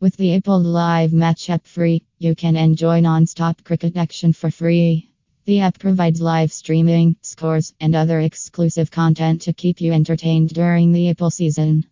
With the IPL Live Match app free, you can enjoy non stop cricket action for free. The app provides live streaming, scores, and other exclusive content to keep you entertained during the IPL season.